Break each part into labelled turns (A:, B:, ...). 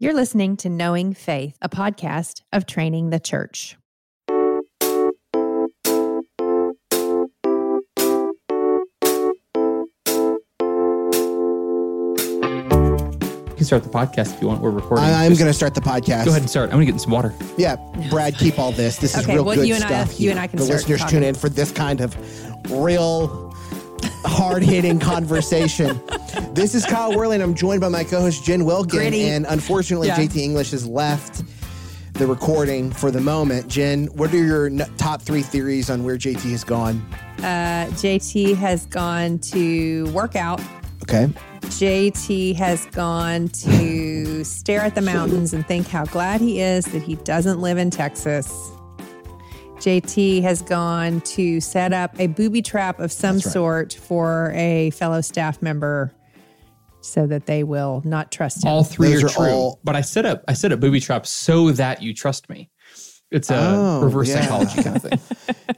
A: You're listening to Knowing Faith, a podcast of Training the Church.
B: You can start the podcast if you want. We're recording.
C: I, I'm going to start the podcast.
B: Go ahead and start. I'm going to get some water.
C: Yeah, Brad, keep all this. This is
A: Okay,
C: real
A: well,
C: good
A: you and I-
C: stuff.
A: you and I can
C: The
A: start
C: listeners
A: talking.
C: tune in for this kind of real hard hitting conversation. This is Kyle Worley, and I'm joined by my co-host Jen Wilkin.
A: Gritty.
C: And unfortunately,
A: Yeah.
C: JT English has left the recording for the moment. Jen, what are your n- top three theories on where JT has gone?
A: Uh, JT has gone to work out.
C: Okay.
A: JT has gone to stare at the mountains and think how glad he is that he doesn't live in Texas. JT has gone to set up a booby trap of some
C: right.
A: sort for a fellow staff member so that they will not trust him.
B: All three
C: Those
B: are,
C: are
B: true.
C: all-
B: But I set up I set up booby traps so that you trust me. It's a
C: Oh,
B: reverse
C: yeah.
B: psychology kind of thing.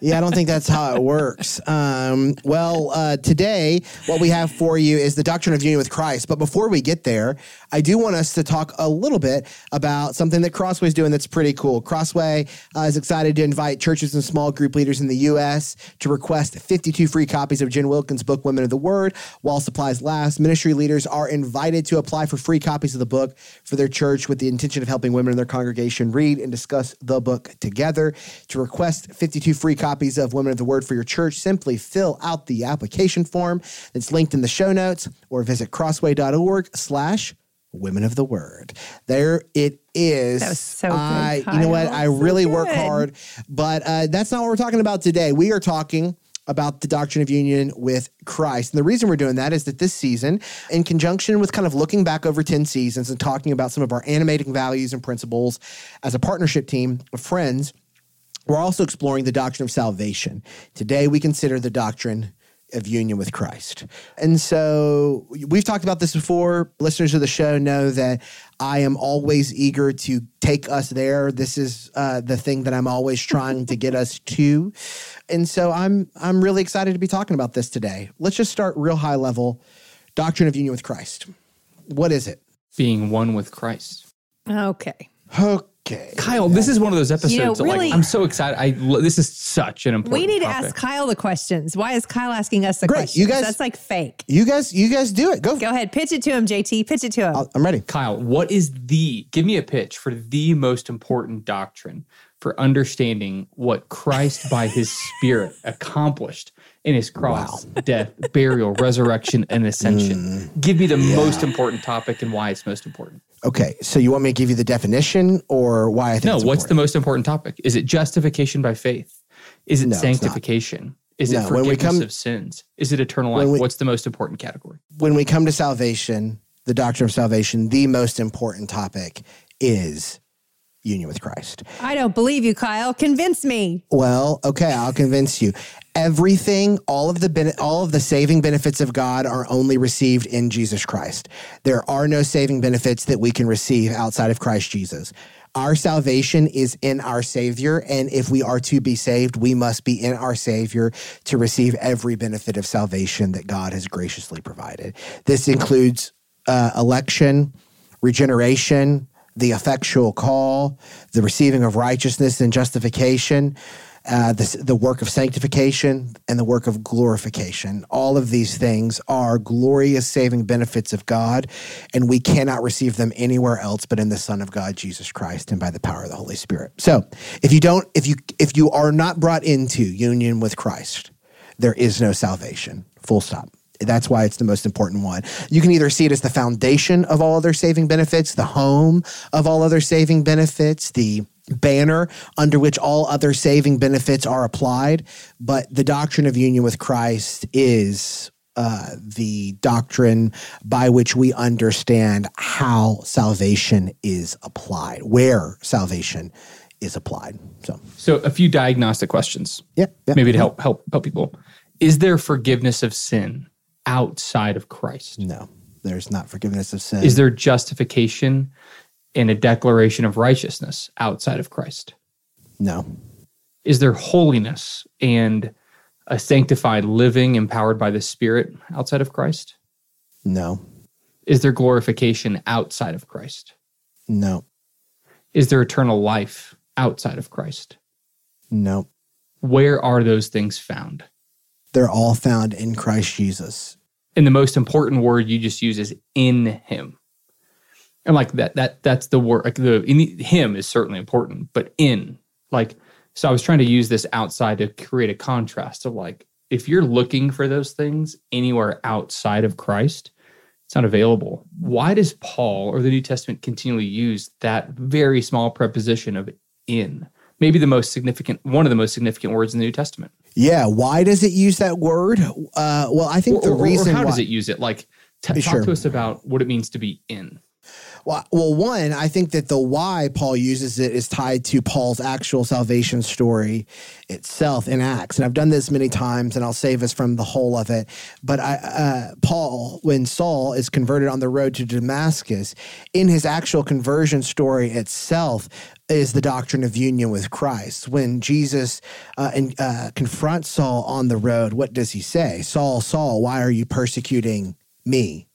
C: Yeah, I don't think that's how it works. Um, well, uh, today, what we have for you is the doctrine of union with Christ. But before we get there, I do want us to talk a little bit about something that Crossway's doing that's pretty cool. Crossway uh, is excited to invite churches and small group leaders in the U.S. to request 52 free copies of Jen Wilkin's book, Women of the Word, while supplies last. Ministry leaders are invited to apply for free copies of the book for their church with the intention of helping women in their congregation read and discuss the book together. To request 52 free copies of Women of the Word for your church, simply fill out the application form that's linked in the show notes or visit crossway.org slash women of the word. There it is.
A: That was so good,
C: I, you know what? I
A: So
C: really work hard, but uh, that's not what we're talking about today. We are talking about the doctrine of union with Christ. And the reason we're doing that is that this season, in conjunction with kind of looking back over 10 seasons and talking about some of our animating values and principles as a partnership team of friends, we're also exploring the doctrine of salvation. Today, we consider the doctrine of union with Christ. And so we've talked about this before. Listeners of the show know that I am always eager to take us there. This is uh, the thing that I'm always trying to get us to. And so I'm I'm really excited to be talking about this today. Let's just start real high level. Doctrine of union with Christ. What is it?
B: Being one with Christ.
A: Okay.
C: Okay.
B: Kyle, this is one of those episodes
A: You know,
B: that
A: really-
B: like I'm so excited. I this is such an important
A: We need to ask Kyle the questions. Why is Kyle asking us the
C: Great.
A: questions?
C: You guys-
A: That's like fake.
C: You guys, you guys do it. Go.
A: Go ahead. Pitch it to him, JT. Pitch it to him.
C: I'm ready.
B: Kyle, what is the give me a pitch for the most important doctrine for understanding what Christ by his spirit accomplished in his cross, death, burial, resurrection, and ascension? Hmm. Give me the most important topic and why it's most important.
C: Okay, so you want me to give you the definition or why I think
B: No, what's the most important topic? Is it justification by faith? Is it
C: No,
B: sanctification? Is it
C: No, when we
B: forgiveness
C: come-
B: of sins? Is it eternal life?
C: we-
B: What's the most important category?
C: when we come to salvation, the doctrine of salvation, the most important topic is union with Christ.
A: I don't believe you, Kyle. Convince me.
C: Well, okay, I'll convince you. Everything, all of the all of the saving benefits of God are only received in Jesus Christ. There are no saving benefits that we can receive outside of Christ Jesus. Our salvation is in our Savior, and if we are to be saved, we must be in our Savior to receive every benefit of salvation that God has graciously provided. This includes uh, election, regeneration, the effectual call, the receiving of righteousness and justification, uh, the, the work of sanctification, and the work of glorification. All of these things are glorious saving benefits of God, and we cannot receive them anywhere else but in the Son of God, Jesus Christ, and by the power of the Holy Spirit. So, if you don't, if you if you are not brought into union with Christ, there is no salvation. Full stop. That's why it's the most important one. You can either see it as the foundation of all other saving benefits, the home of all other saving benefits, the banner under which all other saving benefits are applied. But the doctrine of union with Christ is uh, the doctrine by which we understand how salvation is applied, where salvation is applied. So,
B: So, a few diagnostic questions.
C: yeah, yeah.
B: maybe to help help help people. Is there forgiveness of sin outside of Christ?
C: No, there's not forgiveness of sin.
B: Is there justification and a declaration of righteousness outside of Christ?
C: no,
B: Is there holiness and a sanctified living empowered by the Spirit outside of Christ?
C: no,
B: Is there glorification outside of Christ?
C: No,
B: Is there eternal life outside of Christ?
C: no.
B: Where are those things found?
C: They're all found in Christ Jesus.
B: And the most important word you just use is in him. And like that, that that's the word. Like the in him is certainly important, but in like so, I was trying to use this outside to create a contrast of like if you're looking for those things anywhere outside of Christ, it's not available. Why does Paul or the New Testament continually use that very small preposition of in? Maybe the most significant, one of the most significant words in the New Testament.
C: Yeah. Why does it use that word? Uh, well, I think
B: Or,
C: the
B: or- or
C: reason
B: how
C: why,
B: does it use it? Like, t-
C: Sure.
B: talk to us about what it means to be in.
C: Well, well, one, I think that the why Paul uses it is tied to Paul's actual salvation story itself in Acts. And I've done this many times, and I'll save us from the whole of it. But I, uh, Paul, when Saul is converted on the road to Damascus, in his actual conversion story itself, is the doctrine of union with Christ. When Jesus uh, and, uh, confronts Saul on the road, what does he say? Saul, Saul, why are you persecuting me?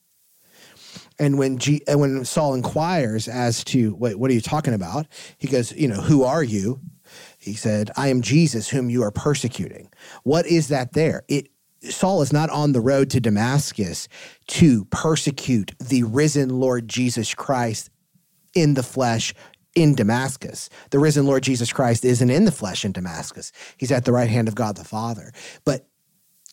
C: And when G, when Saul inquires as to wait, what are you talking about? He goes, you know, who are you? He said, I am Jesus, whom you are persecuting. What is that there? It Saul is not on the road to Damascus to persecute the risen Lord Jesus Christ in the flesh in Damascus. The risen Lord Jesus Christ isn't in the flesh in Damascus. He's at the right hand of God the Father. But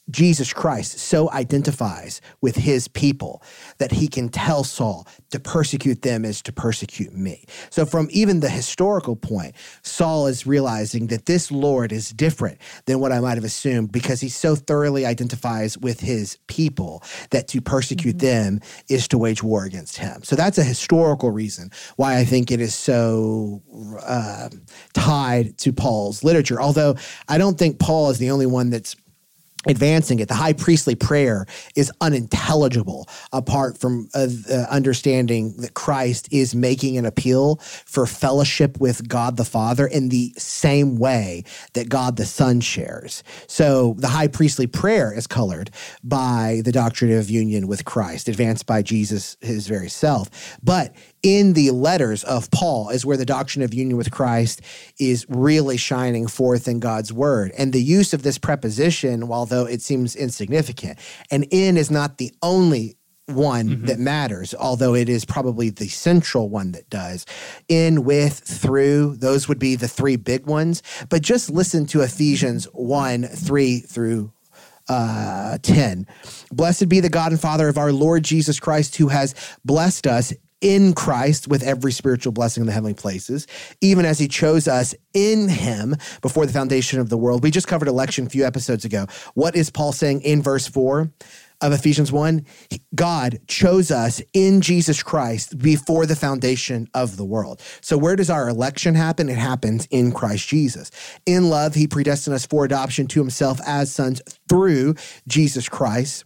C: Jesus Christ so identifies with his people that he can tell Saul to persecute them is to persecute me. So, from even the historical point, Saul is realizing that this Lord is different than what I might have assumed because he so thoroughly identifies with his people that to persecute them is to wage war against him. So, that's a historical reason why I think it is so uh, tied to Paul's literature. Although I don't think Paul is the only one that's advancing it. The high priestly prayer is unintelligible apart from uh, the understanding that Christ is making an appeal for fellowship with God the Father in the same way that God the Son shares. So the high priestly prayer is colored by the doctrine of union with Christ, advanced by Jesus, his very self. But in the letters of Paul is where the doctrine of union with Christ is really shining forth in God's word. And the use of this preposition, although it seems insignificant, and in is not the only one that matters, although it is probably the central one that does. In, with, through, those would be the three big ones. But just listen to Ephesians 1 3 through uh, 10. Blessed be the God and Father of our Lord Jesus Christ, who has blessed us in Christ with every spiritual blessing in the heavenly places, even as he chose us in him before the foundation of the world. We just covered election a few episodes ago. What is Paul saying in verse 4? Of Ephesians 1, God chose us in Jesus Christ before the foundation of the world. So, where does our election happen? It happens in Christ Jesus. In love, he predestined us for adoption to himself as sons through Jesus Christ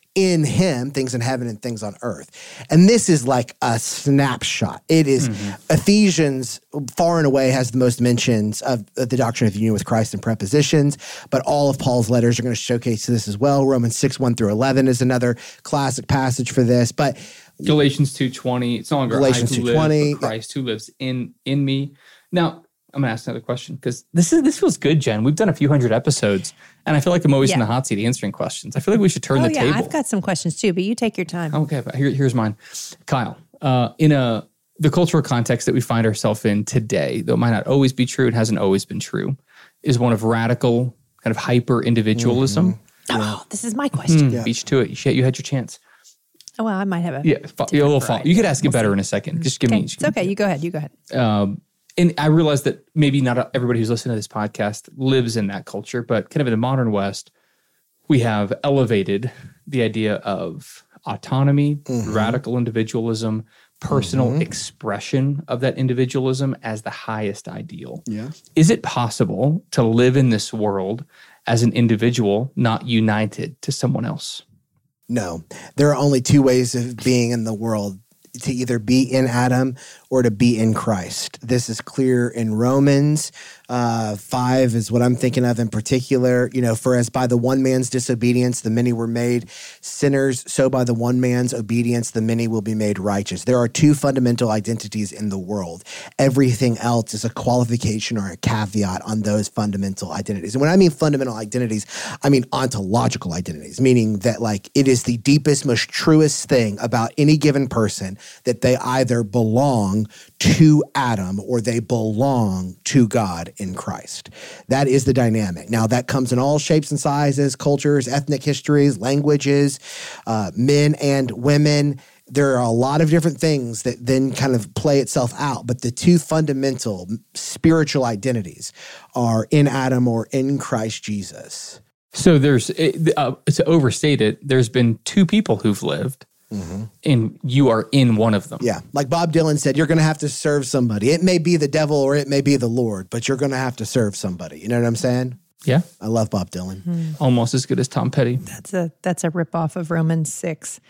C: in him, things in heaven and things on earth. And this is like a snapshot. It is- mm-hmm. Ephesians far and away has the most mentions of, of the doctrine of union with Christ and prepositions, but all of Paul's letters are going to showcase this as well. Romans 6, 1 through 11 is another classic passage for this. But
B: Galatians 2.20, it's no longer
C: Galatians
B: I who
C: 2:20,
B: but Christ who lives in in me. Now, I'm gonna ask another question because this is this feels good, Jen. We've done a few hundred episodes, and I feel like I'm always in the hot seat answering questions. I feel like we should turn
A: Oh
B: the
A: yeah,
B: table.
A: I've got some questions too, but you take your time.
B: Okay, but here, here's mine. Kyle, uh, in a the cultural context that we find ourselves in today, though it might not always be true, it hasn't always been true, is one of radical kind of hyper individualism.
A: Oh, this is my question.
C: Yeah.
B: Beach to it. You had- You had your chance.
A: Oh, well, I might have a
B: Yeah, fo- a little fo-
A: variety.
B: You could ask it better in a second. Just give
A: Okay,
B: me.
A: it's okay. You go ahead. You go ahead.
B: um, and I realize that maybe not everybody who's listening to this podcast lives in that culture, but kind of in the modern West, we have elevated the idea of autonomy, mm-hmm. radical individualism, personal mm-hmm. expression of that individualism as the highest ideal.
C: yeah.
B: Is it possible to live in this world as an individual, not united to someone else?
C: No, there are only two ways of being in the world to either be in Adam or to be in Christ. This is clear in Romans. Uh, five is what I'm thinking of in particular. You know, for as by the one man's disobedience the many were made sinners, so by the one man's obedience the many will be made righteous. There are two fundamental identities in the world. Everything else is a qualification or a caveat on those fundamental identities. And when I mean fundamental identities, I mean ontological identities, meaning that like it is the deepest, most truest thing about any given person that they either to Adam or they belong to God in Christ. That is the dynamic. Now, that comes in all shapes and sizes, cultures, ethnic histories, languages, uh, men and women. There are a lot of different things that then kind of play itself out, but the two fundamental spiritual identities are in Adam or in Christ Jesus.
B: So there's uh, to overstate it. There's been two people who've lived Mm-hmm. and you are in one of them.
C: Yeah. Like Bob Dylan said, you're going to have to serve somebody. It may be the devil or it may be the Lord, but you're going to have to serve somebody. You know what I'm saying?
B: Yeah.
C: I love Bob Dylan.
B: Mm. Almost as good as Tom Petty.
A: That's a that's a ripoff of Romans 6.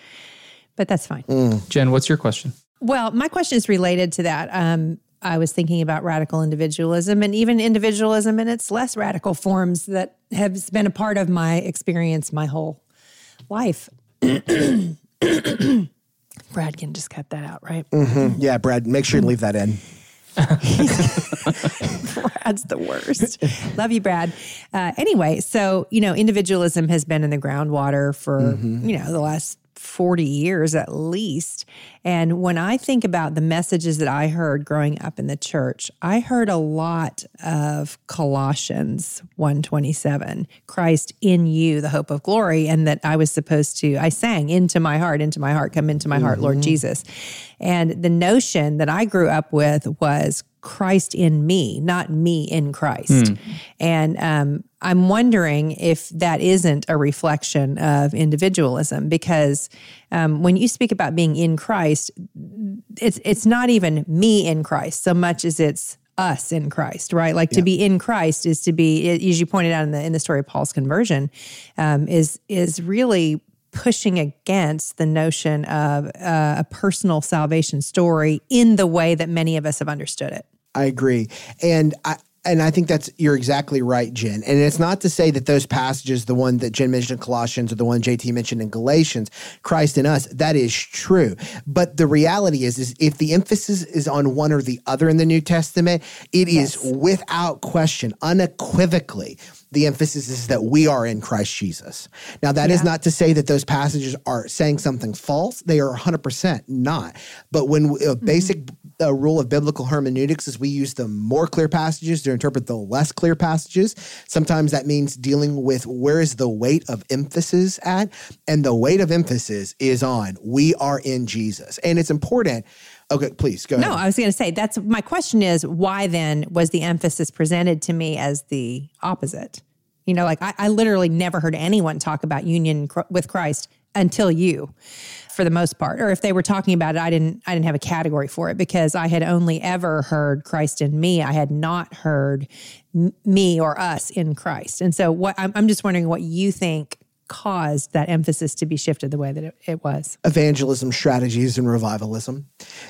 A: But that's fine.
B: Mm. Jen, what's your question?
A: Well, my question is related to that. Um, I was thinking about radical individualism and even individualism in its less radical forms that has been a part of my experience my whole life. Brad can just cut that out, right?
C: Mm-hmm. Yeah, Brad, make sure you leave that in.
A: Brad's the worst. Love you, Brad. Uh, anyway, so, you know, individualism has been in the groundwater for, mm-hmm. you know, the last 40 years at least. And when I think about the messages that I heard growing up in the church, I heard a lot of Colossians 127, Christ in you, the hope of glory, and that I was supposed to I sang into my heart, into my heart, come into my mm-hmm. heart, Lord mm-hmm. Jesus. And the notion that I grew up with was Christ in me, not me in Christ. Mm. And um, I'm wondering if that isn't a reflection of individualism, because um, when you speak about being in Christ, it's it's not even me in Christ so much as it's us in Christ, right? Like yeah. to be in Christ is to be, as you pointed out in the in the story of Paul's conversion, um, is is really pushing against the notion of uh, a personal salvation story in the way that many of us have understood it.
C: I agree. And I, and I think that's you're exactly right, Jen. And it's not to say that those passages, the one that Jen mentioned in Colossians or the one JT mentioned in Galatians, Christ in us, that is true. But the reality is, is if the emphasis is on one or the other in the New Testament, it yes. is without question, unequivocally, the emphasis is that we are in Christ Jesus. Now, that yeah. is not to say that those passages are saying something false. They are 100% not. But when a mm-hmm. basic uh, rule of biblical hermeneutics is we use the more clear passages to interpret the less clear passages. Sometimes that means dealing with where is the weight of emphasis at. And the weight of emphasis is on we are in Jesus. And it's important Okay, please go ahead.
A: No, I was going to say that's my question is why then was the emphasis presented to me as the opposite? You know, like I, I literally never heard anyone talk about union cr- with Christ until you for the most part or if they were talking about it i didn't i didn't have a category for it because i had only ever heard christ in me i had not heard m- me or us in christ and so what I'm, I'm just wondering what you think caused that emphasis to be shifted the way that it, it was?
C: Evangelism strategies and revivalism.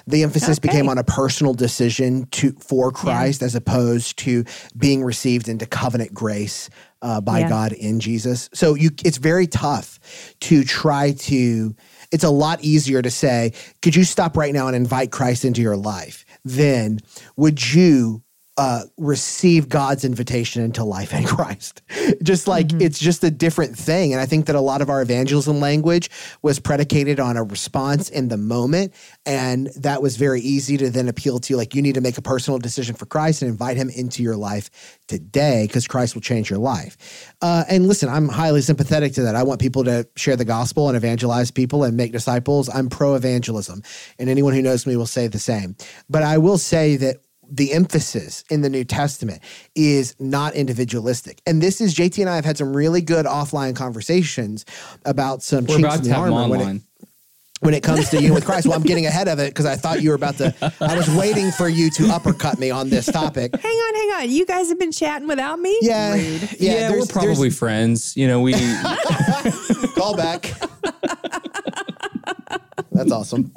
C: The emphasis okay. became on a personal decision to for Christ yeah. as opposed to being received into covenant grace uh, by yeah. God in Jesus. So you, it's very tough to try to. It's a lot easier to say, "Could you stop right now and invite Christ into your life?" Then, would you uh, receive God's invitation into life in Christ. just like mm-hmm. it's just a different thing. And I think that a lot of our evangelism language was predicated on a response in the moment. And that was very easy to then appeal to. Like, you need to make a personal decision for Christ and invite him into your life today because Christ will change your life. Uh, and listen, I'm highly sympathetic to that. I want people to share the gospel and evangelize people and make disciples. I'm pro evangelism. And anyone who knows me will say the same. But I will say that the emphasis in the New Testament is not individualistic. And this is JT and I have had some really good offline conversations about some We're chinks in the armor when it, when it comes to union with Christ. Well, I'm getting ahead of it because I thought you were about to. I was waiting for you to uppercut me on this topic.
A: Hang on, hang on. You guys have been chatting without me.
C: Yeah,
B: Rude. yeah. yeah we're probably friends. You know, we
C: call back. That's awesome.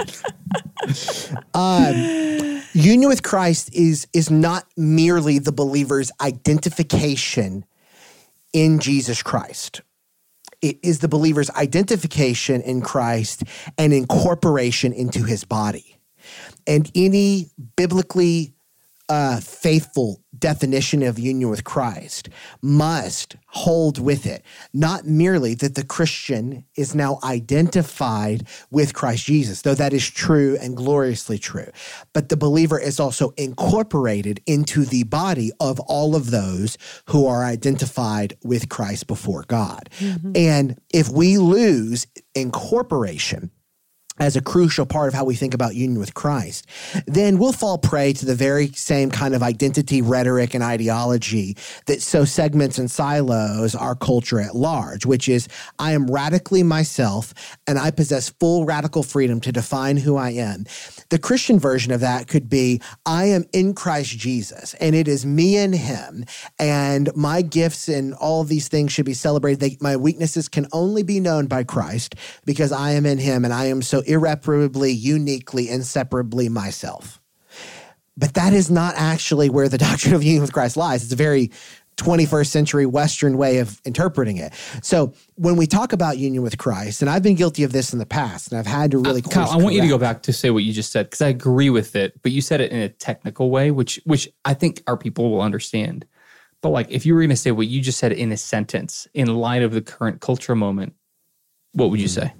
C: um, union with Christ is is not merely the believer's identification in Jesus Christ. It is the believer's identification in Christ and incorporation into his body. And any biblically uh, faithful definition of union with Christ must hold with it, not merely that the Christian is now identified with Christ Jesus, though that is true and gloriously true, but the believer is also incorporated into the body of all of those who are identified with Christ before God. Mm-hmm. And if we lose incorporation, as a crucial part of how we think about union with Christ, then we'll fall prey to the very same kind of identity rhetoric and ideology that so segments and silos our culture at large, which is I am radically myself and I possess full radical freedom to define who I am. The Christian version of that could be I am in Christ Jesus and it is me and him and my gifts and all these things should be celebrated. They, my weaknesses can only be known by Christ because I am in him and I am so irreparably, uniquely, inseparably myself. But that is not actually where the doctrine of union with Christ lies. It's a very 21st century Western way of interpreting it. So when we talk about union with Christ, and I've been guilty of this in the past, and I've had to really. Uh,
B: Kyle, I want you to go back to say what you just said because I agree with it, but you said it in a technical way, which which I think our people will understand. But like, if you were going to say what you just said in a sentence, in light of the current cultural moment, what would you hmm. say?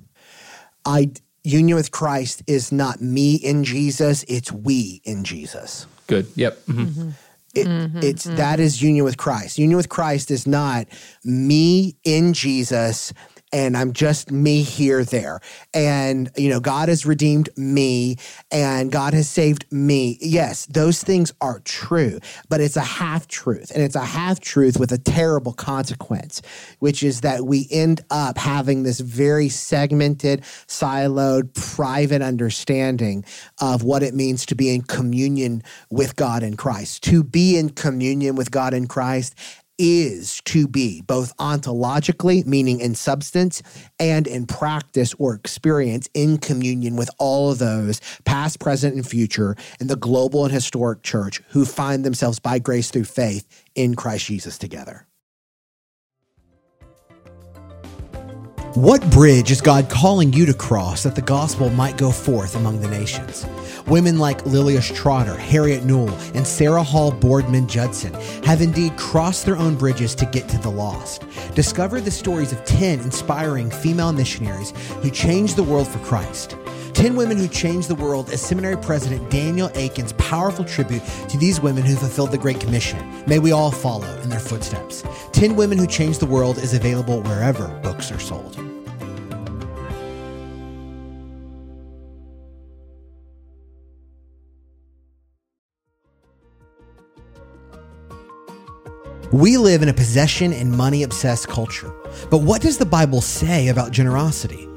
C: I union with Christ is not me in Jesus, it's we in Jesus.
B: Good. Yep. Mm-hmm. Mm-hmm.
C: It, mm-hmm. It's mm-hmm. that is union with Christ. Union with Christ is not me in Jesus and I'm just me here, there. And, you know, God has redeemed me and God has saved me. Yes, those things are true, but it's a half truth. And it's a half truth with a terrible consequence, which is that we end up having this very segmented, siloed, private understanding of what it means to be in communion with God in Christ. To be in communion with God in Christ is to be, both ontologically, meaning in substance, and in practice or experience in communion with all of those, past, present, and future, in the global and historic church who find themselves by grace through faith in Christ Jesus together. What bridge is God calling you to cross that the gospel might go forth among the nations? Women like Lilias Trotter, Harriet Newell, and Sarah Hall Boardman Judson have indeed crossed their own bridges to get to the lost. Discover the stories of 10 inspiring female missionaries who changed the world for Christ. 10 Women Who Changed the World as Seminary President Daniel Akin's powerful tribute to these women who fulfilled the Great Commission. May we all follow in their footsteps. 10 Women Who Changed the World is available wherever books are sold. We live in a possession and money obsessed culture. But what does the Bible say about generosity?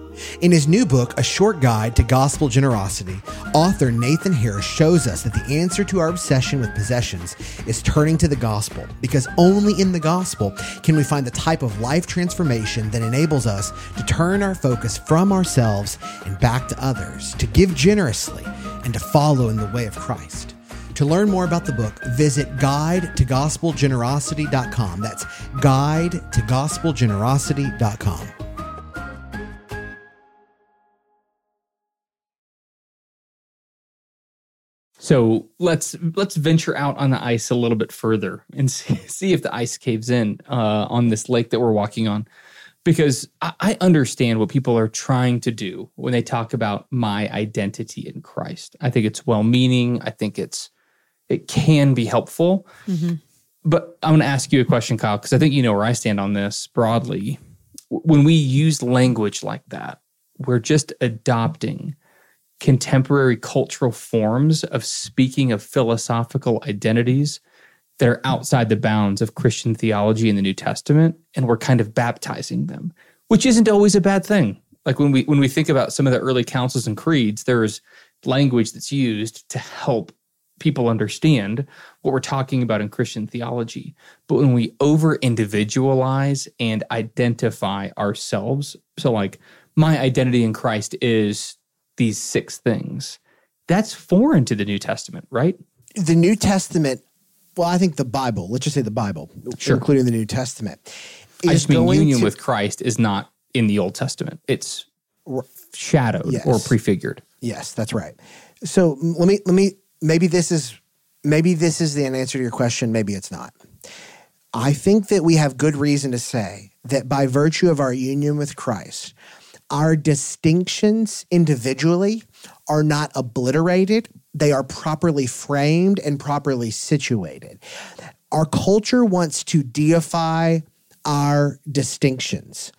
C: In his new book, A Short Guide to Gospel Generosity, author Nathan Harris shows us that the answer to our obsession with possessions is turning to the gospel, because only in the gospel can we find the type of life transformation that enables us to turn our focus from ourselves and back to others, to give generously, and to follow in the way of Christ. To learn more about the book, visit guide to gospelgenerosity.com. That's guide to gospelgenerosity.com.
B: So let's let's venture out on the ice a little bit further and see, see if the ice caves in uh, on this lake that we're walking on, because I, I understand what people are trying to do when they talk about my identity in Christ. I think it's well-meaning. I think it's it can be helpful. Mm-hmm. But I'm going to ask you a question, Kyle, because I think you know where I stand on this broadly. When we use language like that, we're just adopting contemporary cultural forms of speaking of philosophical identities that are outside the bounds of Christian theology in the New Testament, and we're kind of baptizing them, which isn't always a bad thing. Like when we when we think about some of the early councils and creeds, there's language that's used to help people understand what we're talking about in Christian theology. But when we over individualize and identify ourselves, so like my identity in Christ is these six things. That's foreign to the New Testament, right?
C: The New Testament, well, I think the Bible, let's just say the Bible,
B: Sure.
C: including the New Testament,
B: I just mean union
C: to-
B: with Christ is not in the Old Testament. It's shadowed
C: Yes.
B: or prefigured.
C: Yes, that's right. So let me let me maybe this is maybe this is the answer to your question. Maybe it's not. I think that we have good reason to say that by virtue of our union with Christ, our distinctions individually are not obliterated. They are properly framed and properly situated. Our culture wants to deify our distinctions.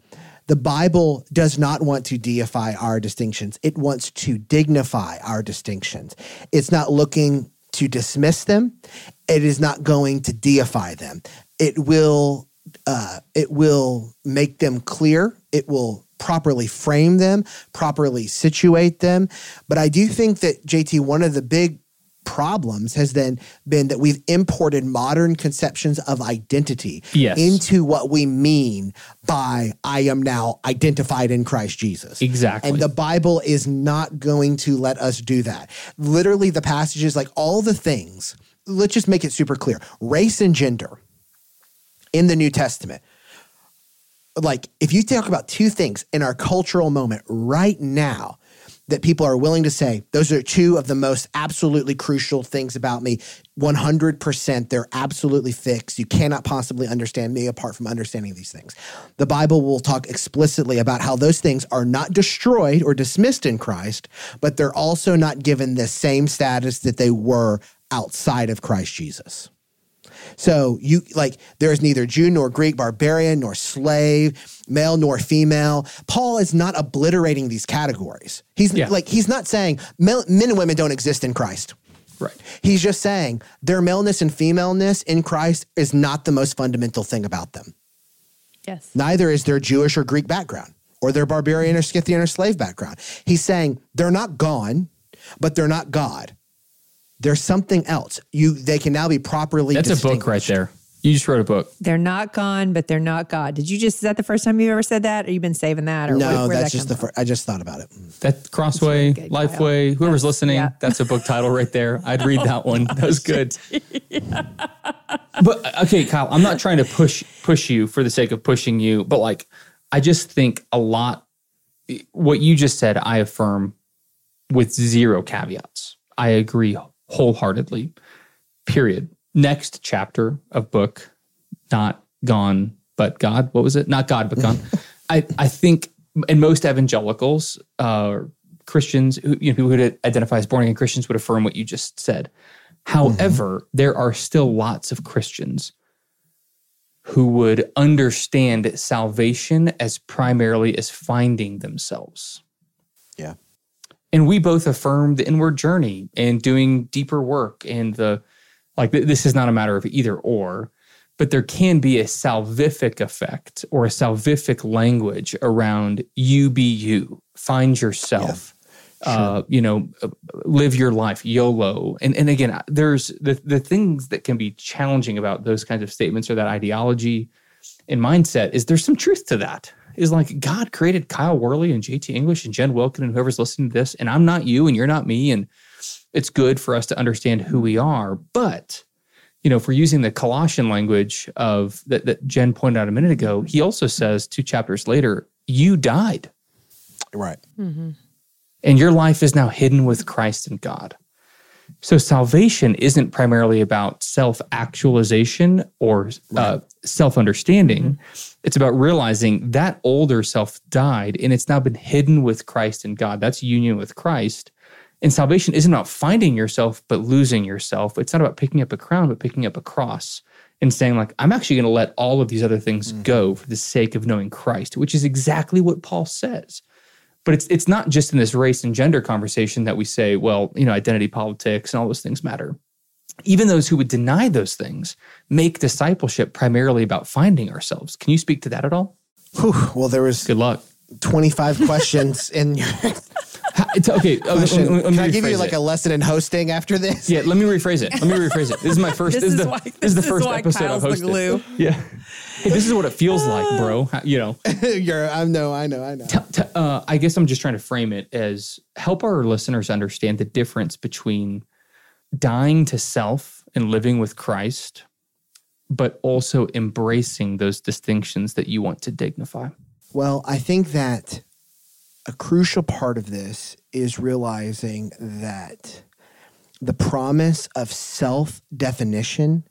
C: The Bible does not want to deify our distinctions. It wants to dignify our distinctions. It's not looking to dismiss them. It is not going to deify them. It will uh, it will make them clear. It will properly frame them, properly situate them. But I do think that JT, one of the big problems has then been that we've imported modern conceptions of identity
B: Yes.
C: into what we mean by I am now identified in Christ Jesus.
B: Exactly.
C: And the Bible is not going to let us do that. Literally, the passages, like all the things, let's just make it super clear race and gender in the New Testament. Like, if you talk about two things in our cultural moment right now that people are willing to say, those are two of the most absolutely crucial things about me, 100%, they're absolutely fixed. You cannot possibly understand me apart from understanding these things. The Bible will talk explicitly about how those things are not destroyed or dismissed in Christ, but they're also not given the same status that they were outside of Christ Jesus. So you like there is neither Jew nor Greek, barbarian nor slave, male nor female. Paul is not obliterating these categories. He's
B: Yeah.
C: like he's not saying men, men and women don't exist in Christ.
B: Right.
C: He's just saying their maleness and femaleness in Christ is not the most fundamental thing about them.
A: Yes.
C: Neither is their Jewish or Greek background or their barbarian or Scythian or slave background. He's saying they're not gone, but they're not God. There's something else. You they can now be properly
B: That's a book right there. You just wrote a book.
A: They're not gone, but they're not God. Did you just, is that the first time you've ever said that? Or you've been saving that? Or
C: No,
A: where,
C: that's
A: that
C: just the first. I just thought about it.
B: That Crossway,
A: really good, Kyle.
B: Lifeway, whoever's listening,
A: yeah.
B: that's a book title right there. I'd read that one. That was good. But uh, okay, Kyle, I'm not trying to push push you for the sake of pushing you, but like I just think a lot what you just said, I affirm with zero caveats. I agree wholeheartedly. Period. Next chapter of book, not gone, but God. What was it? Not God, but gone. I, I think, and most evangelicals, uh, Christians, who, you know, people who identify as born again Christians would affirm what you just said. However, there are still lots of Christians who would understand salvation as primarily as finding themselves.
C: Yeah.
B: And we both affirm the inward journey and doing deeper work and the like this is not a matter of either or, but there can be a salvific effect or a salvific language around you be you, find yourself. Uh, you know, live your life, YOLO, and and again, there's the the things that can be challenging about those kinds of statements or that ideology and mindset is there's some truth to that. Is like God created Kyle Worley and JT English and Jen Wilkin and whoever's listening to this, and I'm not you and you're not me, and it's good for us to understand who we are. But you know, if we're using the Colossian language of that, that Jen pointed out a minute ago, he also says two chapters later, you died
C: Right. Mm-hmm.
B: and your life is now hidden with Christ in God. So salvation isn't primarily about self actualization or uh, self understanding. It's about realizing that older self died and it's now been hidden with Christ in God. That's union with Christ. And salvation isn't about finding yourself, but losing yourself. It's not about picking up a crown, but picking up a cross and saying, like, I'm actually going to let all of these other things go for the sake of knowing Christ, which is exactly what Paul says. But it's it's not just in this race and gender conversation that we say, well, you know, identity politics and all those things matter. Even those who would deny those things make discipleship primarily about finding ourselves. Can you speak to that at all?
C: Whew. Well, there was
B: Good luck.
C: 25 questions in your
B: it's- okay, uh, let me-
C: question.
B: let me- let me
C: Can I give you like
B: it.
C: a lesson in hosting after this?
B: Yeah, let me rephrase it. Let me rephrase it. This is my first.
A: This
B: This, is
A: is
B: the
A: why-
B: this is
A: this
B: the
A: is
B: first
A: why
B: episode
A: Kyle's
B: I've
A: the
B: hosted.
A: glue.
B: Yeah. Hey, this is what it feels like, bro. You know,
C: You're, I know, I know, I know.
B: T- t- uh, I guess I'm just trying to frame it as help our listeners understand the difference between dying to self and living with Christ, but also embracing those distinctions that you want to dignify.
C: Well, I think that a crucial part of this is realizing that the promise of self definition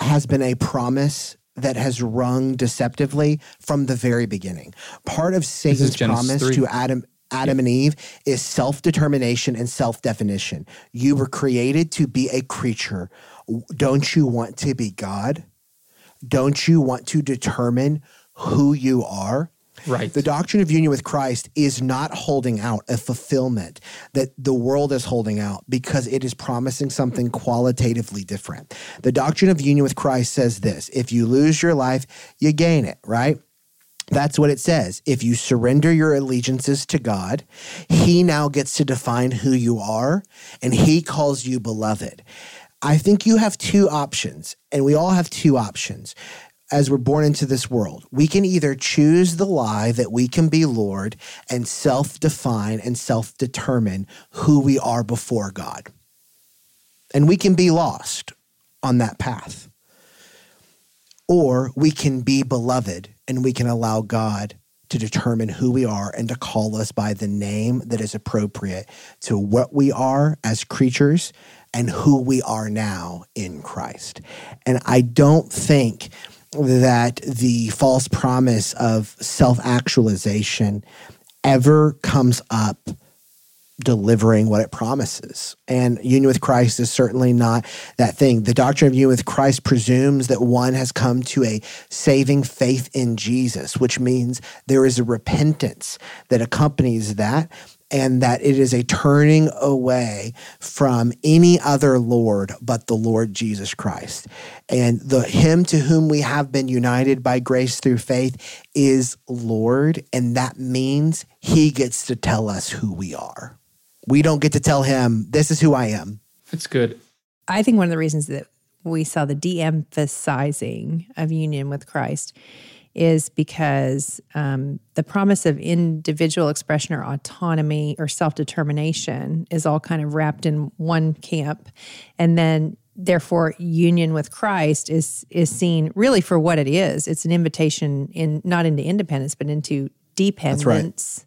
C: has been a promise that has rung deceptively from the very beginning. Part of Satan's promise
B: 3.
C: to Adam Adam and Eve is self-determination and self-definition. You were created to be a creature. Don't you want to be God? Don't you want to determine who you are?
B: Right.
C: The doctrine of union with Christ is not holding out a fulfillment that the world is holding out because it is promising something qualitatively different. The doctrine of union with Christ says this if you lose your life, you gain it, right? That's what it says. If you surrender your allegiances to God, He now gets to define who you are, and He calls you beloved. I think you have two options, and we all have two options as we're born into this world. We can either choose the lie that we can be Lord and self define and self determine who we are before God. And we can be lost on that path. Or we can be beloved and we can allow God to determine who we are and to call us by the name that is appropriate to what we are as creatures and who we are now in Christ. And I don't think that the false promise of self actualization ever comes up delivering what it promises. And union with Christ is certainly not that thing. The doctrine of union with Christ presumes that one has come to a saving faith in Jesus, which means there is a repentance that accompanies that. And that it is a turning away from any other Lord but the Lord Jesus Christ. And the Him to whom we have been united by grace through faith is Lord. And that means He gets to tell us who we are. We don't get to tell him, this is who I am.
B: That's good.
A: I think one of the reasons that we saw the de emphasizing of union with Christ is because um, the promise of individual expression or autonomy or self determination is all kind of wrapped in one camp. And then therefore union with Christ is is seen really for what it is. It's an invitation in not into independence, but into dependence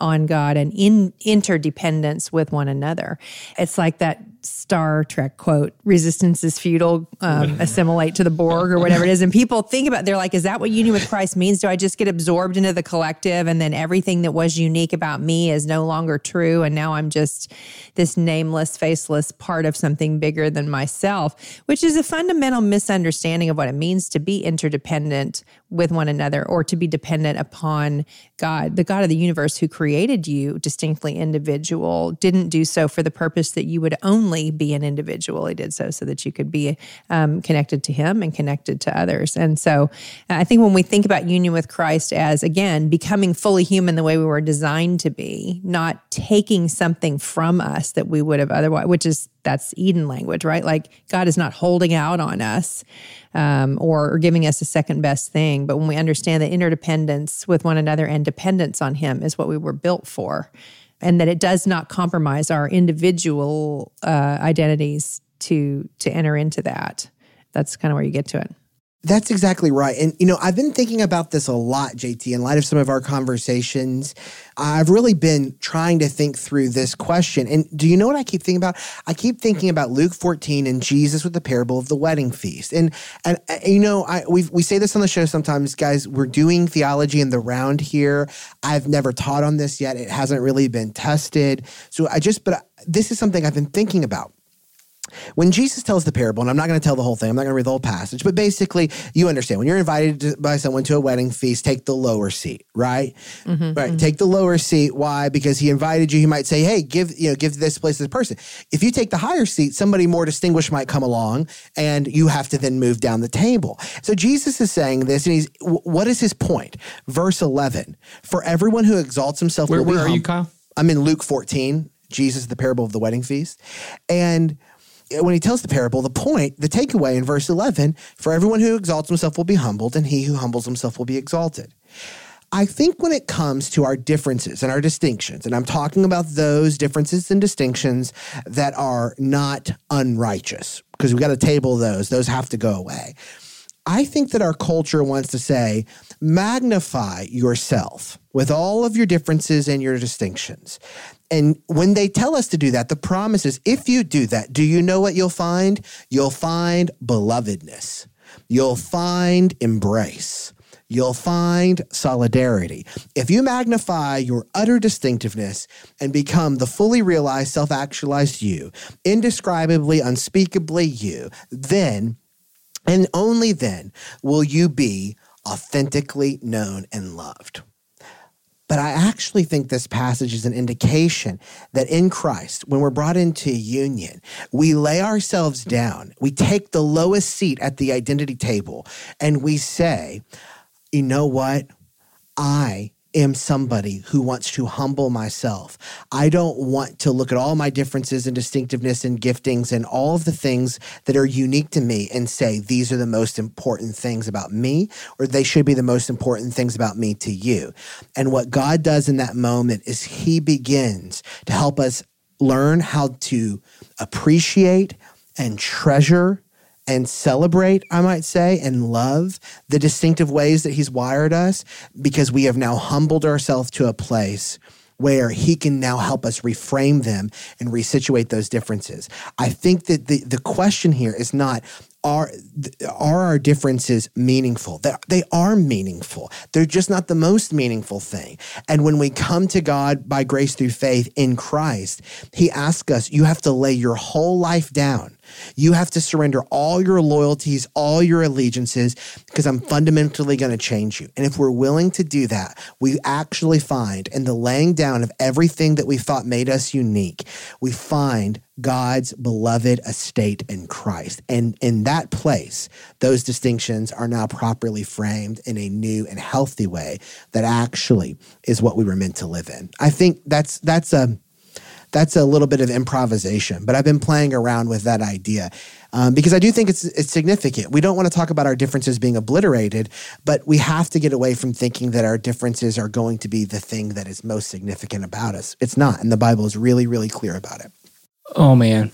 A: on God and in interdependence with one another. It's like that Star Trek quote, resistance is futile, um, assimilate to the Borg or whatever it is. And people think about, they're like, is that what union with Christ means? Do I just get absorbed into the collective and then everything that was unique about me is no longer true? And now I'm just this nameless, faceless part of something bigger than myself, which is a fundamental misunderstanding of what it means to be interdependent with one another or to be dependent upon God, the God of the universe who created you distinctly individual, didn't do so for the purpose that you would only be an individual. He did so so that you could be um, connected to Him and connected to others. And so I think when we think about union with Christ as, again, becoming fully human the way we were designed to be, not taking something from us that we would have otherwise, which is that's Eden language, right? Like God is not holding out on us um, or, or giving us a second best thing. But when we understand that interdependence with one another and dependence on Him is what we were built for, and that it does not compromise our individual uh, identities to to enter into that. That's kind of where you get to it.
C: That's exactly right. And, you know, I've been thinking about this a lot, JT, in light of some of our conversations. I've really been trying to think through this question. And do you know what I keep thinking about? I keep thinking about Luke 14 and Jesus with the parable of the wedding feast. And, and uh, you know, I, we we say this on the show sometimes, guys, we're doing theology in the round here. I've never taught on this yet. It hasn't really been tested. So I just, but this is something I've been thinking about. When Jesus tells the parable, and I'm not going to tell the whole thing, I'm not going to read the whole passage, but basically, you understand when you're invited to, by someone to a wedding feast, take the lower seat, right? Mm-hmm, right. Mm-hmm. Take the lower seat. Why? Because he invited you. He might say, "Hey, give you know, give this place to this person." If you take the higher seat, somebody more distinguished might come along, and you have to then move down the table. So Jesus is saying this, and he's what is his point? Verse 11: For everyone who exalts himself,
B: Where,
C: will be
B: where are you, Kyle?
C: I'm in Luke 14, Jesus, the parable of the wedding feast. And when he tells the parable, the point, the takeaway in verse 11 for everyone who exalts himself will be humbled, and he who humbles himself will be exalted. I think when it comes to our differences and our distinctions, and I'm talking about those differences and distinctions that are not unrighteous, because we got to table those, those have to go away. I think that our culture wants to say, magnify yourself with all of your differences and your distinctions. And when they tell us to do that, the promise is if you do that, do you know what you'll find? You'll find belovedness, you'll find embrace. You'll find solidarity. If you magnify your utter distinctiveness and become the fully realized, self actualized you, indescribably, unspeakably you, then and only then will you be authentically known and loved. But I actually think this passage is an indication that in Christ, when we're brought into union, we lay ourselves down, we take the lowest seat at the identity table, and we say, you know what? I am somebody who wants to humble myself. I don't want to look at all my differences and distinctiveness and giftings and all of the things that are unique to me and say these are the most important things about me or they should be the most important things about me to you. And what God does in that moment is he begins to help us learn how to appreciate and treasure and celebrate, I might say, and love the distinctive ways that He's wired us because we have now humbled ourselves to a place where He can now help us reframe them and resituate those differences. I think that the, the question here is not, are are our differences meaningful? They, they are meaningful. They're just not the most meaningful thing. And when we come to God by grace through faith in Christ, He asks us, you have to lay your whole life down you have to surrender all your loyalties, all your allegiances, because I'm fundamentally going to change you. And if we're willing to do that, we actually find in the laying down of everything that we thought made us unique, we find God's beloved estate in Christ. And in that place, those distinctions are now properly framed in a new and healthy way that actually is what we were meant to live in. I think that's that's a that's a little bit of improvisation. But I've been playing around with that idea um, because I do think it's it's significant. We don't want to talk about our differences being obliterated, but we have to get away from thinking that our differences are going to be the thing that is most significant about us. It's not, and the Bible is really really clear about it.
B: Oh man,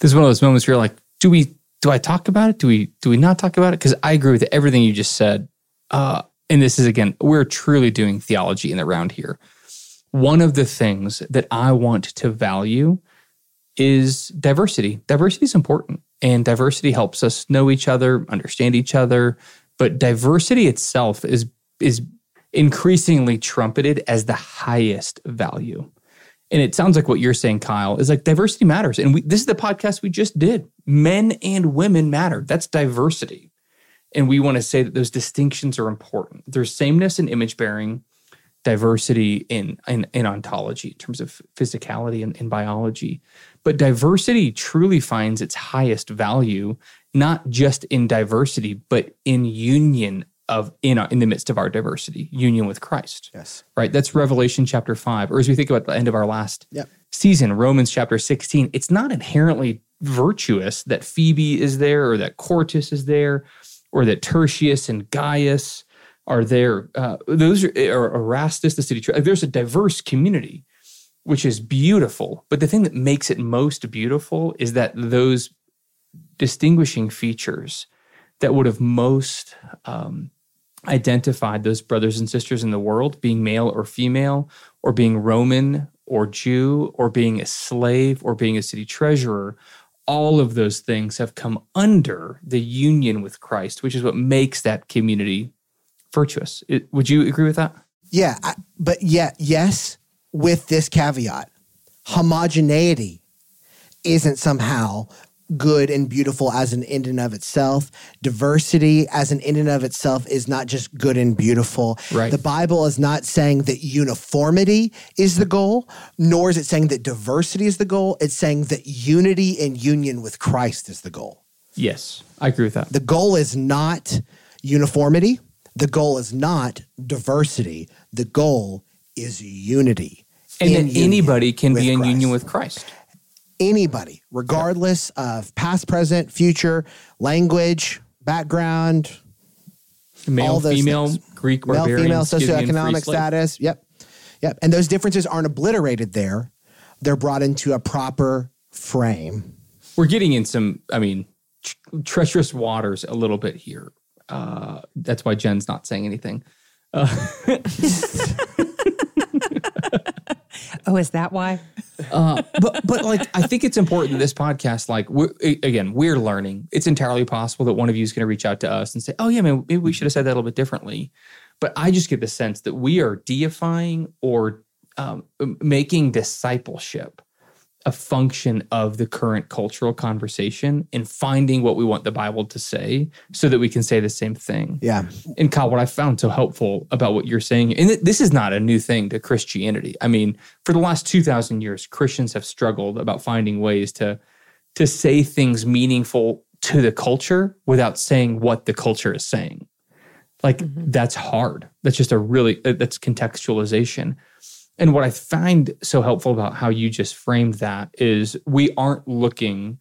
B: this is one of those moments where you're like, do we do I talk about it? Do we do we not talk about it? Because I agree with everything you just said. Uh, and this is again, we're truly doing theology in the round here one of the things that I want to value is diversity. Diversity is important, and diversity helps us know each other, understand each other. But diversity itself is is increasingly trumpeted as the highest value. And it sounds like what you're saying, Kyle, is like diversity matters. And we, this is the podcast we just did. Men and women matter. That's diversity. And we want to say that those distinctions are important. There's sameness and image bearing, diversity in, in, in ontology in terms of physicality and in biology. But diversity truly finds its highest value not just in diversity, but in union of in our, in the midst of our diversity, union with Christ.
C: Yes.
B: Right. That's Revelation chapter five. Or as we think about the end of our last
C: yep.
B: season, Romans chapter 16, it's not inherently virtuous that Phoebe is there or that Quartus is there or that Tertius and Gaius are there. Uh, those are, Erastus, the city. There's a diverse community, which is beautiful. But the thing that makes it most beautiful is that those distinguishing features that would have most um, identified those brothers and sisters in the world, being male or female, or being Roman or Jew, or being a slave, or being a city treasurer, all of those things have come under the union with Christ, which is what makes that community virtuous. It, would you agree with that?
C: Yeah, I, but yeah, yes, with this caveat, homogeneity isn't somehow good and beautiful as an in and of itself. Diversity as an in and of itself is not just good and beautiful.
B: Right.
C: The Bible is not saying that uniformity is the goal, nor is it saying that diversity is the goal. It's saying that unity and union with Christ is the goal.
B: Yes, I agree with that.
C: The goal is not uniformity. The goal is not diversity. The goal is unity.
B: And then anybody can be in Christ. union with Christ.
C: anybody, regardless of past, present, future, language, background,
B: Male, female,
C: things.
B: Greek,
C: male,
B: barbarian,
C: female, socioeconomic status. Yep. Yep. And those differences aren't obliterated there. They're brought into a proper frame.
B: We're getting in some, I mean, tr- treacherous waters a little bit here. Uh, that's why Jen's not saying anything.
A: Oh, is that why?
B: Uh, but but like I think it's important that this podcast, like we're, again, we're learning. It's entirely possible that one of you is going to reach out to us and say, "Oh yeah, man, maybe we should have said that a little bit differently." But I just get the sense that we are deifying or um, making discipleship a function of the current cultural conversation and finding what we want the Bible to say so that we can say the same thing.
C: Yeah.
B: And Kyle, what I found so helpful about what you're saying, and th- this is not a new thing to Christianity. I mean, for the last 2,000 years, Christians have struggled about finding ways to, to say things meaningful to the culture without saying what the culture is saying. Like, that's hard. That's just a really, uh, that's contextualization. And what I find so helpful about how you just framed that is we aren't looking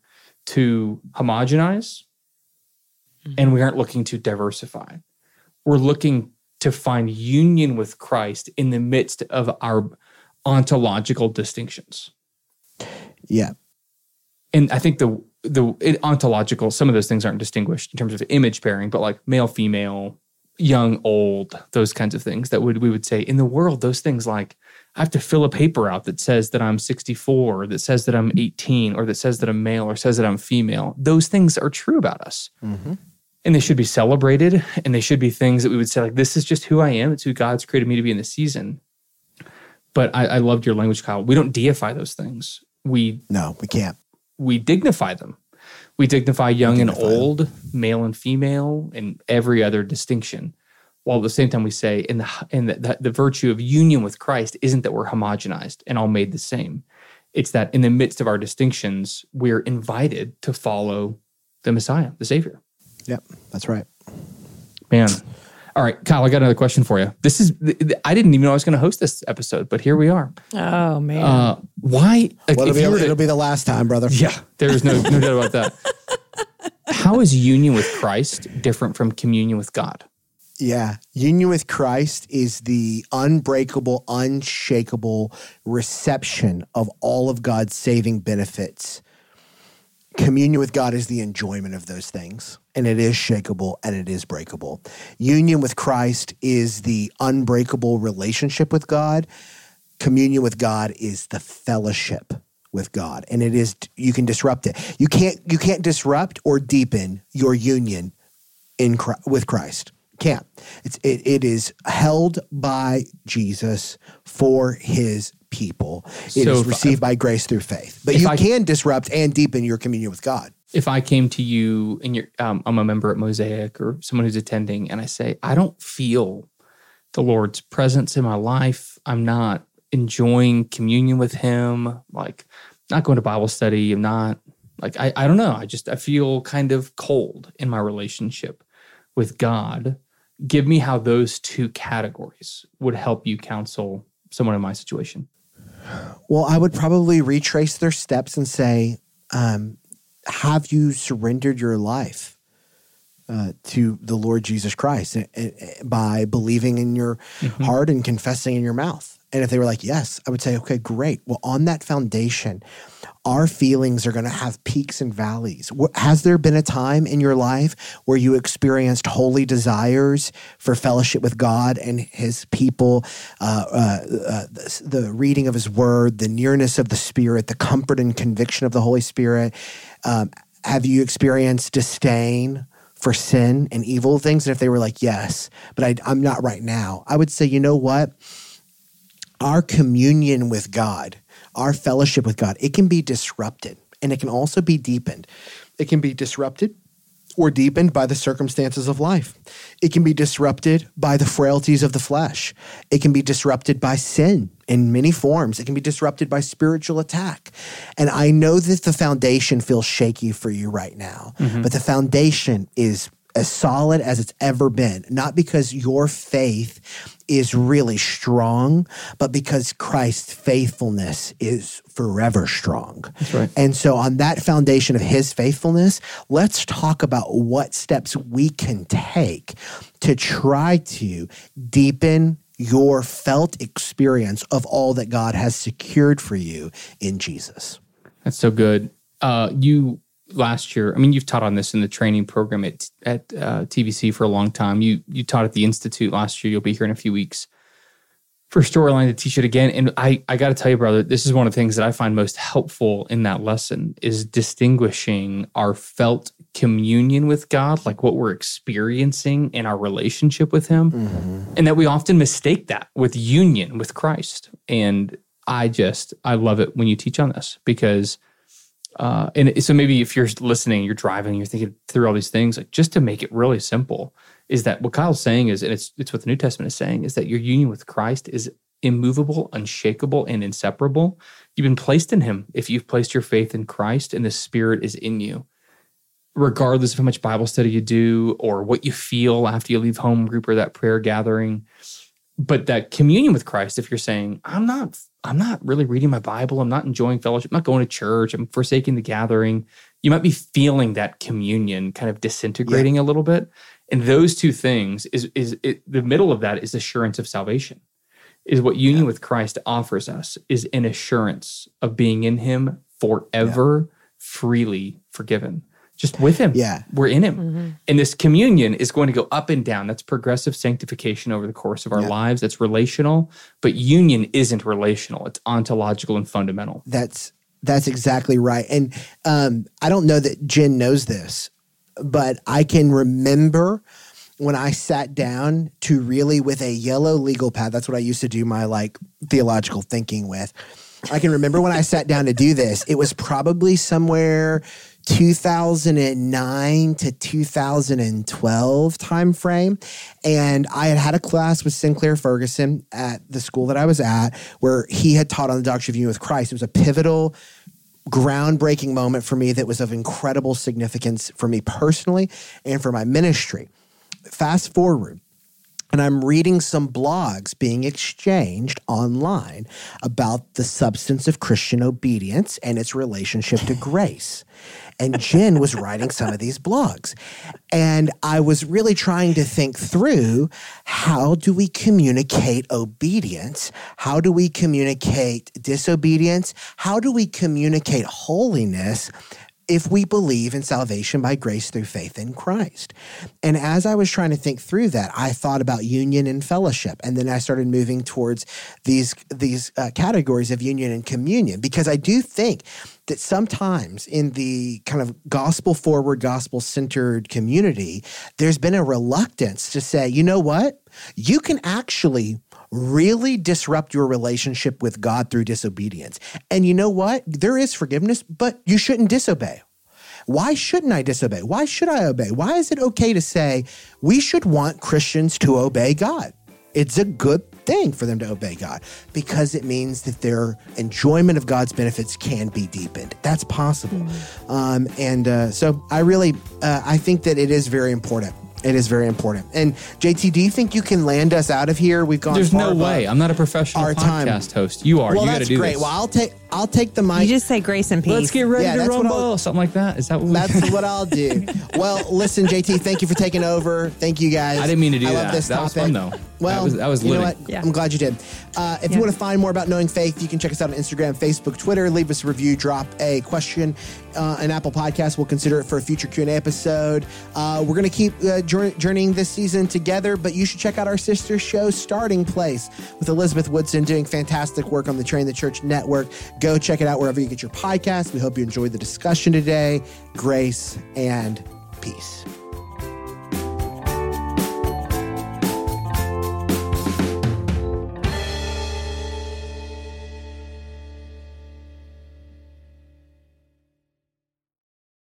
B: to homogenize mm-hmm. and we aren't looking to diversify. We're looking to find union with Christ in the midst of our ontological distinctions.
C: Yeah.
B: And I think the the it, ontological some of those things aren't distinguished in terms of image bearing, but like male, female, young, old, those kinds of things that would we would say in the world. Those things like I have to fill a paper out that says that I'm 64, or that says that I'm 18, or that says that I'm male, or says that I'm female. Those things are true about us. Mm-hmm. And they should be celebrated and they should be things that we would say like this is just who i am. It's who god's created me to be in this season. But i, I loved your language kyle. We don't deify those things. We
C: No, we can't.
B: we dignify them. We dignify young and
C: Dignify them.
B: old male and female and every other distinction while at the same time we say in the in the, the, the virtue of union with christ isn't that we're homogenized and all made the same it's that in the midst of our distinctions we're invited to follow the messiah the savior
C: Yep. That's right.
B: Man. All right, Kyle, I got another question for you. This is, th- th- I didn't even know I was going to host this episode, but here we are.
A: Oh man.
B: Uh, why? like,
C: Well, it'll,
B: you
C: be,
B: to-
C: it'll be the last time, brother.
B: yeah, there is no, no doubt about that. How is union with Christ different from communion with God?
C: Yeah. Union with Christ is the unbreakable, unshakable reception of all of God's saving benefits. Communion with God is the enjoyment of those things, and it is shakable and it is breakable. Union with Christ is the unbreakable relationship with God. Communion with God is the fellowship with God, and it is you can disrupt it. You can't you can't disrupt or deepen your union in with Christ. Can't. It's it, it is held by Jesus for his people. It
B: So
C: is
B: if I-
C: received by grace through faith. But you
B: I-
C: can disrupt and deepen your communion with God.
B: If I came to you and you're, um, I'm a member at Mosaic or someone who's attending, and I say, I don't feel the Lord's presence in my life. I'm not enjoying communion with Him. Like, not going to Bible study. I'm not like I, I don't know. I just I feel kind of cold in my relationship with God. Give me how those two categories would help you counsel someone in my situation.
C: Well, I would probably retrace their steps and say, um, have you surrendered your life uh, to the Lord Jesus Christ uh, uh, by believing in your heart and confessing in your mouth? And if they were like, yes, I would say, okay, great. Well, on that foundation, our feelings are going to have peaks and valleys. Has there been a time in your life where you experienced holy desires for fellowship with God and His people, uh, uh, uh, the, reading of His Word, the nearness of the Spirit, the comfort and conviction of the Holy Spirit? Um, have you experienced disdain? For sin and evil things, and if they were like, yes, but I, I'm not right now, I would say, you know what? Our communion with God, our fellowship with God, it can be disrupted and it can also be deepened. It can be disrupted or deepened by the circumstances of life. It can be disrupted by the frailties of the flesh. It can be disrupted by sin in many forms. It can be disrupted by spiritual attack. And I know that the foundation feels shaky for you right now, mm-hmm. but the foundation is as solid as it's ever been, not because your faith is really strong, but because Christ's faithfulness is forever strong.
B: That's right.
C: And so, on that foundation of his faithfulness, let's talk about what steps we can take to try to deepen your felt experience of all that God has secured for you in Jesus.
B: That's so good. Uh, you last year, I mean, you've taught on this in the training program at at uh, TVC for a long time. You you taught at the institute last year. You'll be here in a few weeks for storyline to teach it again. And I I got to tell you, brother, this is one of the things that I find most helpful in that lesson is distinguishing our felt communion with God, like what we're experiencing in our relationship with Him,
C: Mm-hmm.
B: and that we often mistake that with union with Christ. And I just I love it when you teach on this because uh, and so maybe if you're listening, you're driving, you're thinking through all these things, like just to make it really simple, is that what Kyle's saying is, and it's it's what the New Testament is saying, is that your union with Christ is immovable, unshakable, and inseparable. You've been placed in Him if you've placed your faith in Christ, and the Spirit is in you. Regardless of how much Bible study you do or what you feel after you leave home group or that prayer gathering, but that communion with Christ, if you're saying, I'm not, I'm not really reading my Bible, I'm not enjoying fellowship, I'm not going to church, I'm forsaking the gathering, you might be feeling that communion kind of disintegrating a little bit. And those two things is is it, the middle of that is assurance of salvation. Is what union with Christ offers us is an assurance of being in him forever, freely forgiven. Just with him.
C: Yeah.
B: We're in him. And this communion is going to go up and down. That's progressive sanctification over the course of our
C: Yeah.
B: lives. That's relational. But union isn't relational, it's ontological and fundamental.
C: That's that's exactly right. And um, I don't know that Jen knows this, but I can remember when I sat down to really with a yellow legal pad. That's what I used to do my like theological thinking with. I can remember when I sat down to do this. It was probably somewhere 2009 to 2012 timeframe. And i had had a class with sinclair ferguson at the school that i was at where he had taught on the doctrine of union with christ. It was a pivotal groundbreaking moment for me that was of incredible significance for me personally and for my ministry. Fast forward and I'm reading some blogs being exchanged online about the substance of Christian obedience and its relationship to grace. And Jen was writing some of these blogs. And I was really trying to think through how do we communicate obedience? How do we communicate disobedience? How do we communicate holiness? If we believe in salvation by grace through faith in Christ. And as I was trying to think through that, I thought about union and fellowship, and then I started moving towards these these uh, categories of union and communion. Because I do think that sometimes in the kind of gospel forward, gospel centered community, there's been a reluctance to say, you know what, you can actually really disrupt your relationship with God through disobedience. And you know what? There is forgiveness, but you shouldn't disobey. Why shouldn't I disobey? Why should I obey? Why is it okay to say we should want Christians to obey God? It's a good thing for them to obey God because it means that their enjoyment of God's benefits can be deepened. That's possible. Um, and uh, so I really, uh, I think that it is very important. It is very important. And JT, do you think you can land us out of here? We've gone.
B: There's
C: far
B: no way. I'm not a professional
C: our time.
B: podcast host. You are.
C: Well,
B: you got to
C: that's
B: do
C: great.
B: this.
C: Well, I'll take I'll take the mic.
A: You just say grace and peace.
B: Let's get ready
C: Yeah,
B: to
C: that's what
B: rumble. Something like that. Is that what we
C: That's what I'll do. Well, listen, JT, thank you for taking over. Thank you guys.
B: I didn't mean to do
C: I love
B: that.
C: this
B: That was fun, though.
C: Well,
B: That was- that was
C: you know what?
A: Yeah.
C: I'm glad you did. Uh, if you want to find more about knowing faith, you can check us out on Instagram, Facebook, Twitter. Leave us a review. Drop a question. Uh, an Apple Podcast. We'll consider it for a future Q and A episode. Uh, we're going to keep uh, journeying this season together, but you should check out our sister show, Starting Place, with Elizabeth Woodson doing fantastic work on the Train the Church Network. Go check it out wherever you get your podcast. We hope you enjoyed the discussion today. Grace and peace.